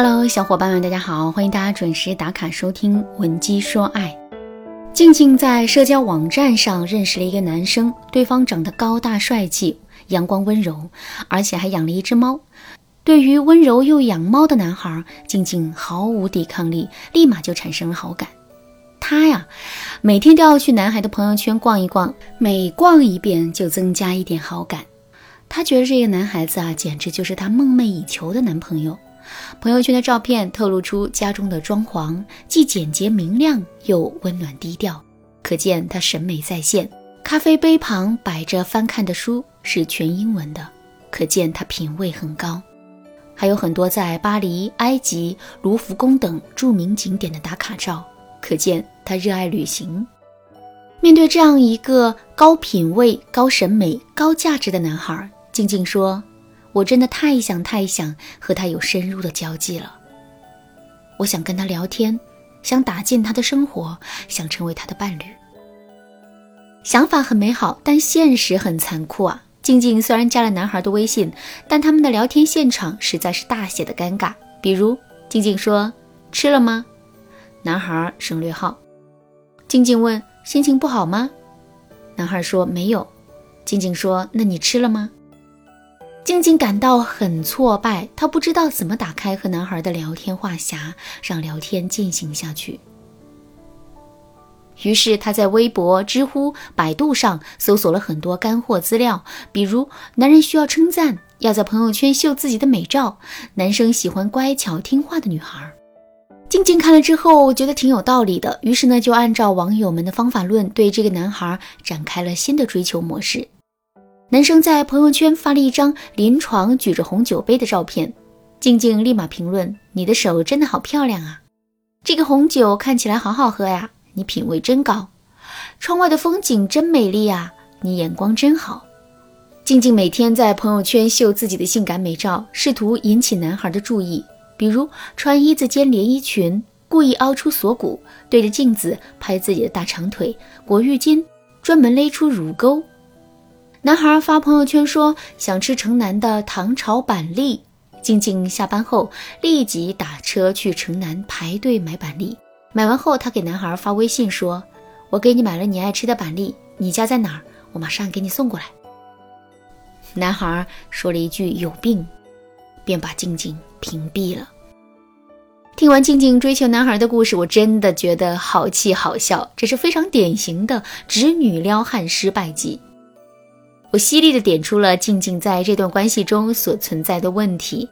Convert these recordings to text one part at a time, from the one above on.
Hello，小伙伴们，大家好！欢迎大家准时打卡收听《闻鸡说爱》。静静在社交网站上认识了一个男生，对方长得高大帅气、阳光温柔，而且还养了一只猫。对于温柔又养猫的男孩，静静毫无抵抗力，立马就产生了好感。她呀，每天都要去男孩的朋友圈逛一逛，每逛一遍就增加一点好感。她觉得这个男孩子啊，简直就是她梦寐以求的男朋友。朋友圈的照片透露出家中的装潢既简洁明亮又温暖低调，可见他审美在线。咖啡杯旁摆着翻看的书是全英文的，可见他品味很高。还有很多在巴黎、埃及、卢浮宫等著名景点的打卡照，可见他热爱旅行。面对这样一个高品位、高审美、高价值的男孩，静静说。我真的太想太想和他有深入的交际了。我想跟他聊天，想打进他的生活，想成为他的伴侣。想法很美好，但现实很残酷啊！静静虽然加了男孩的微信，但他们的聊天现场实在是大写的尴尬。比如，静静说：“吃了吗？”男孩省略号。静静问：“心情不好吗？”男孩说：“没有。”静静说：“那你吃了吗？”静静感到很挫败，她不知道怎么打开和男孩的聊天话匣，让聊天进行下去。于是她在微博、知乎、百度上搜索了很多干货资料，比如男人需要称赞，要在朋友圈秀自己的美照；男生喜欢乖巧听话的女孩。静静看了之后觉得挺有道理的，于是呢就按照网友们的方法论，对这个男孩展开了新的追求模式。男生在朋友圈发了一张临床举着红酒杯的照片，静静立马评论：“你的手真的好漂亮啊，这个红酒看起来好好喝呀，你品味真高。窗外的风景真美丽啊，你眼光真好。”静静每天在朋友圈秀自己的性感美照，试图引起男孩的注意，比如穿一字肩连衣裙，故意凹出锁骨，对着镜子拍自己的大长腿，裹浴巾，专门勒出乳沟。男孩发朋友圈说想吃城南的糖炒板栗，静静下班后立即打车去城南排队买板栗。买完后，他给男孩发微信说：“我给你买了你爱吃的板栗，你家在哪儿？我马上给你送过来。”男孩说了一句“有病”，便把静静屏蔽了。听完静静追求男孩的故事，我真的觉得好气好笑，这是非常典型的直女撩汉失败记。我犀利地点出了静静在这段关系中所存在的问题：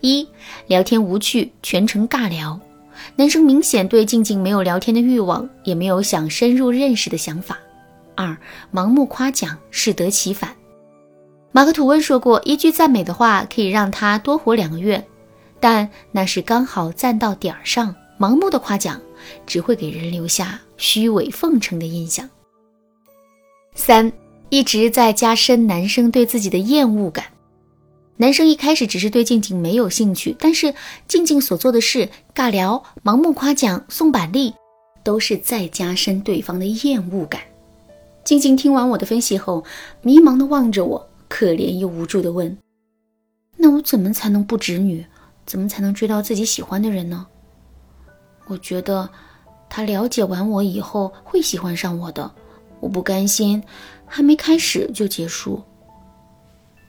一、聊天无趣，全程尬聊，男生明显对静静没有聊天的欲望，也没有想深入认识的想法；二、盲目夸奖，适得其反。马克吐温说过，一句赞美的话可以让他多活两个月，但那是刚好赞到点儿上，盲目的夸奖只会给人留下虚伪奉承的印象。三。一直在加深男生对自己的厌恶感。男生一开始只是对静静没有兴趣，但是静静所做的事——尬聊、盲目夸奖、送板栗，都是在加深对方的厌恶感。静静听完我的分析后，迷茫地望着我，可怜又无助地问：“那我怎么才能不直女？怎么才能追到自己喜欢的人呢？”我觉得他了解完我以后会喜欢上我的，我不甘心。还没开始就结束。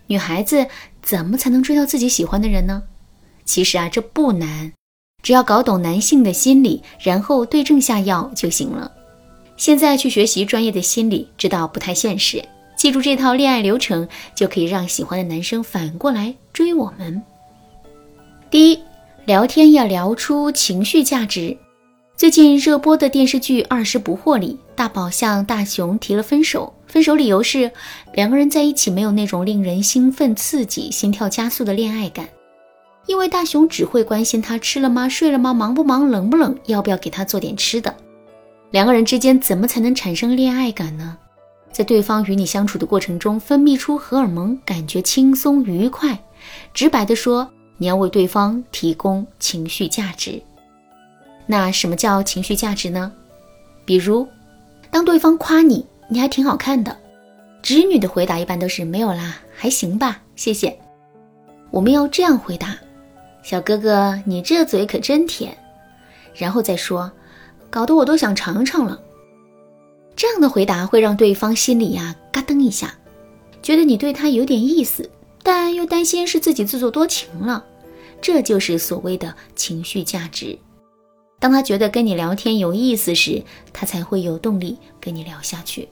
女孩子怎么才能追到自己喜欢的人呢？其实啊，这不难，只要搞懂男性的心理，然后对症下药就行了。现在去学习专业的心理，知道不太现实。记住这套恋爱流程，就可以让喜欢的男生反过来追我们。第一，聊天要聊出情绪价值。最近热播的电视剧《二十不惑》里，大宝向大雄提了分手，分手理由是两个人在一起没有那种令人兴奋、刺激、心跳加速的恋爱感，因为大雄只会关心他吃了吗、睡了吗、忙不忙、冷不冷、要不要给他做点吃的。两个人之间怎么才能产生恋爱感呢？在对方与你相处的过程中分泌出荷尔蒙，感觉轻松愉快。直白的说，你要为对方提供情绪价值。那什么叫情绪价值呢？比如，当对方夸你，你还挺好看的，直女的回答一般都是没有啦，还行吧，谢谢。我们要这样回答：小哥哥，你这嘴可真甜。”然后再说：“搞得我都想尝尝了。”这样的回答会让对方心里呀嘎噔一下，觉得你对他有点意思，但又担心是自己自作多情了。这就是所谓的情绪价值。当他觉得跟你聊天有意思时，他才会有动力跟你聊下去。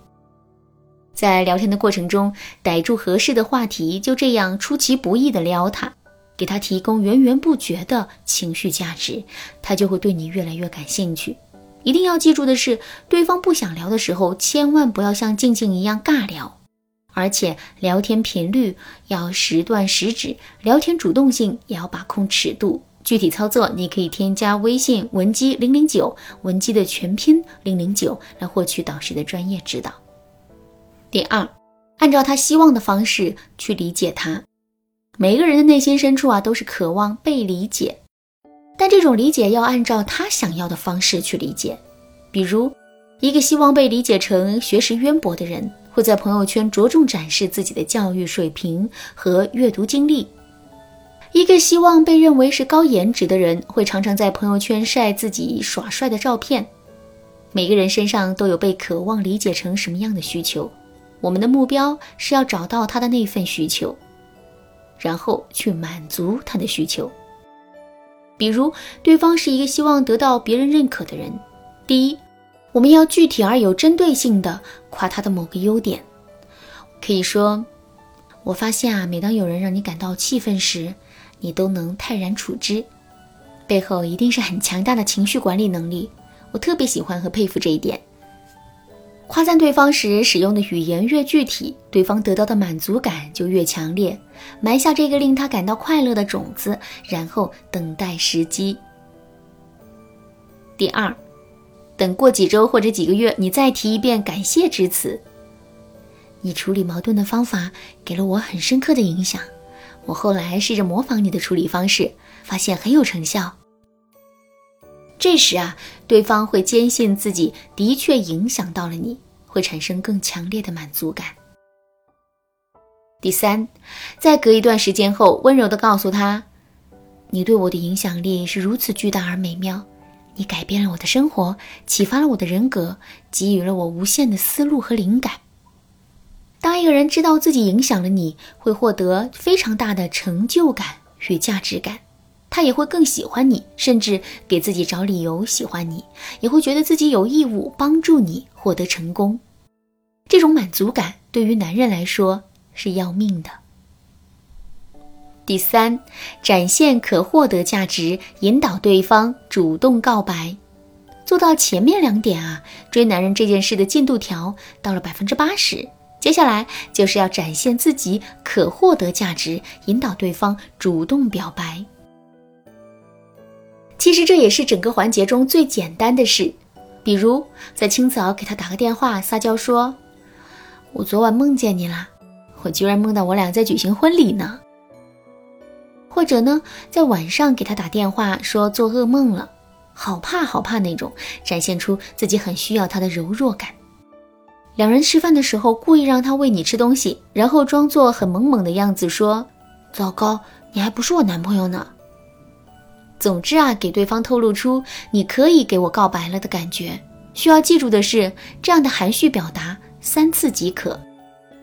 在聊天的过程中，逮住合适的话题，就这样出其不意的撩他，给他提供源源不绝的情绪价值，他就会对你越来越感兴趣。一定要记住的是，对方不想聊的时候，千万不要像静静一样尬聊，而且聊天频率要时断时止，聊天主动性也要把控尺度。具体操作，你可以添加微信文姬零零九，文姬的全拼零零九，来获取导师的专业指导。第二，按照他希望的方式去理解他。每个人的内心深处啊，都是渴望被理解。但这种理解要按照他想要的方式去理解，比如，一个希望被理解成学识渊博的人，会在朋友圈着重展示自己的教育水平和阅读经历；一个希望被认为是高颜值的人，会常常在朋友圈晒自己耍帅的照片。每个人身上都有被渴望理解成什么样的需求，我们的目标是要找到他的那份需求，然后去满足他的需求。比如，对方是一个希望得到别人认可的人。第一，我们要具体而有针对性的夸他的某个优点，可以说：“我发现啊，每当有人让你感到气愤时，你都能泰然处之，背后一定是很强大的情绪管理能力。我特别喜欢和佩服这一点。”夸赞对方时使用的语言越具体，对方得到的满足感就越强烈。埋下这个令他感到快乐的种子，然后等待时机。第二，等过几周或者几个月，你再提一遍感谢之词。你处理矛盾的方法给了我很深刻的影响，我后来试着模仿你的处理方式，发现很有成效。这时啊，对方会坚信自己的确影响到了你，会产生更强烈的满足感。第三，在隔一段时间后，温柔地告诉他：“你对我的影响力是如此巨大而美妙，你改变了我的生活，启发了我的人格，给予了我无限的思路和灵感。”当一个人知道自己影响了你，会获得非常大的成就感与价值感。他也会更喜欢你，甚至给自己找理由喜欢你，也会觉得自己有义务帮助你获得成功。这种满足感对于男人来说是要命的。第三，展现可获得价值，引导对方主动告白，做到前面两点啊，追男人这件事的进度条到了百分之八十。接下来就是要展现自己可获得价值，引导对方主动表白。其实这也是整个环节中最简单的事，比如在清早给他打个电话，撒娇说：“我昨晚梦见你了，我居然梦到我俩在举行婚礼呢。”或者呢，在晚上给他打电话说做噩梦了，好怕好怕那种，展现出自己很需要他的柔弱感。两人吃饭的时候，故意让他喂你吃东西，然后装作很萌萌的样子说：“糟糕，你还不是我男朋友呢。”总之啊，给对方透露出你可以给我告白了的感觉。需要记住的是，这样的含蓄表达三次即可。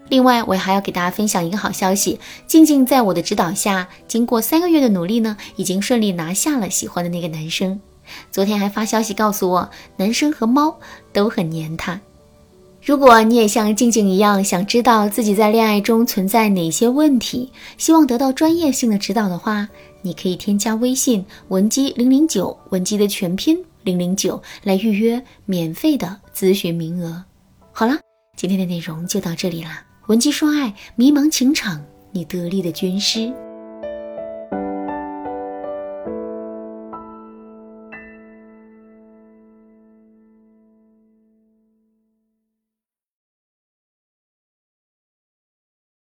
另外，我还要给大家分享一个好消息：静静在我的指导下，经过三个月的努力呢，已经顺利拿下了喜欢的那个男生。昨天还发消息告诉我，男生和猫都很黏他。如果你也像静静一样，想知道自己在恋爱中存在哪些问题，希望得到专业性的指导的话，你可以添加微信文姬零零九，文姬的全拼零零九，来预约免费的咨询名额。好了，今天的内容就到这里啦，文姬说爱，迷茫情场，你得力的军师。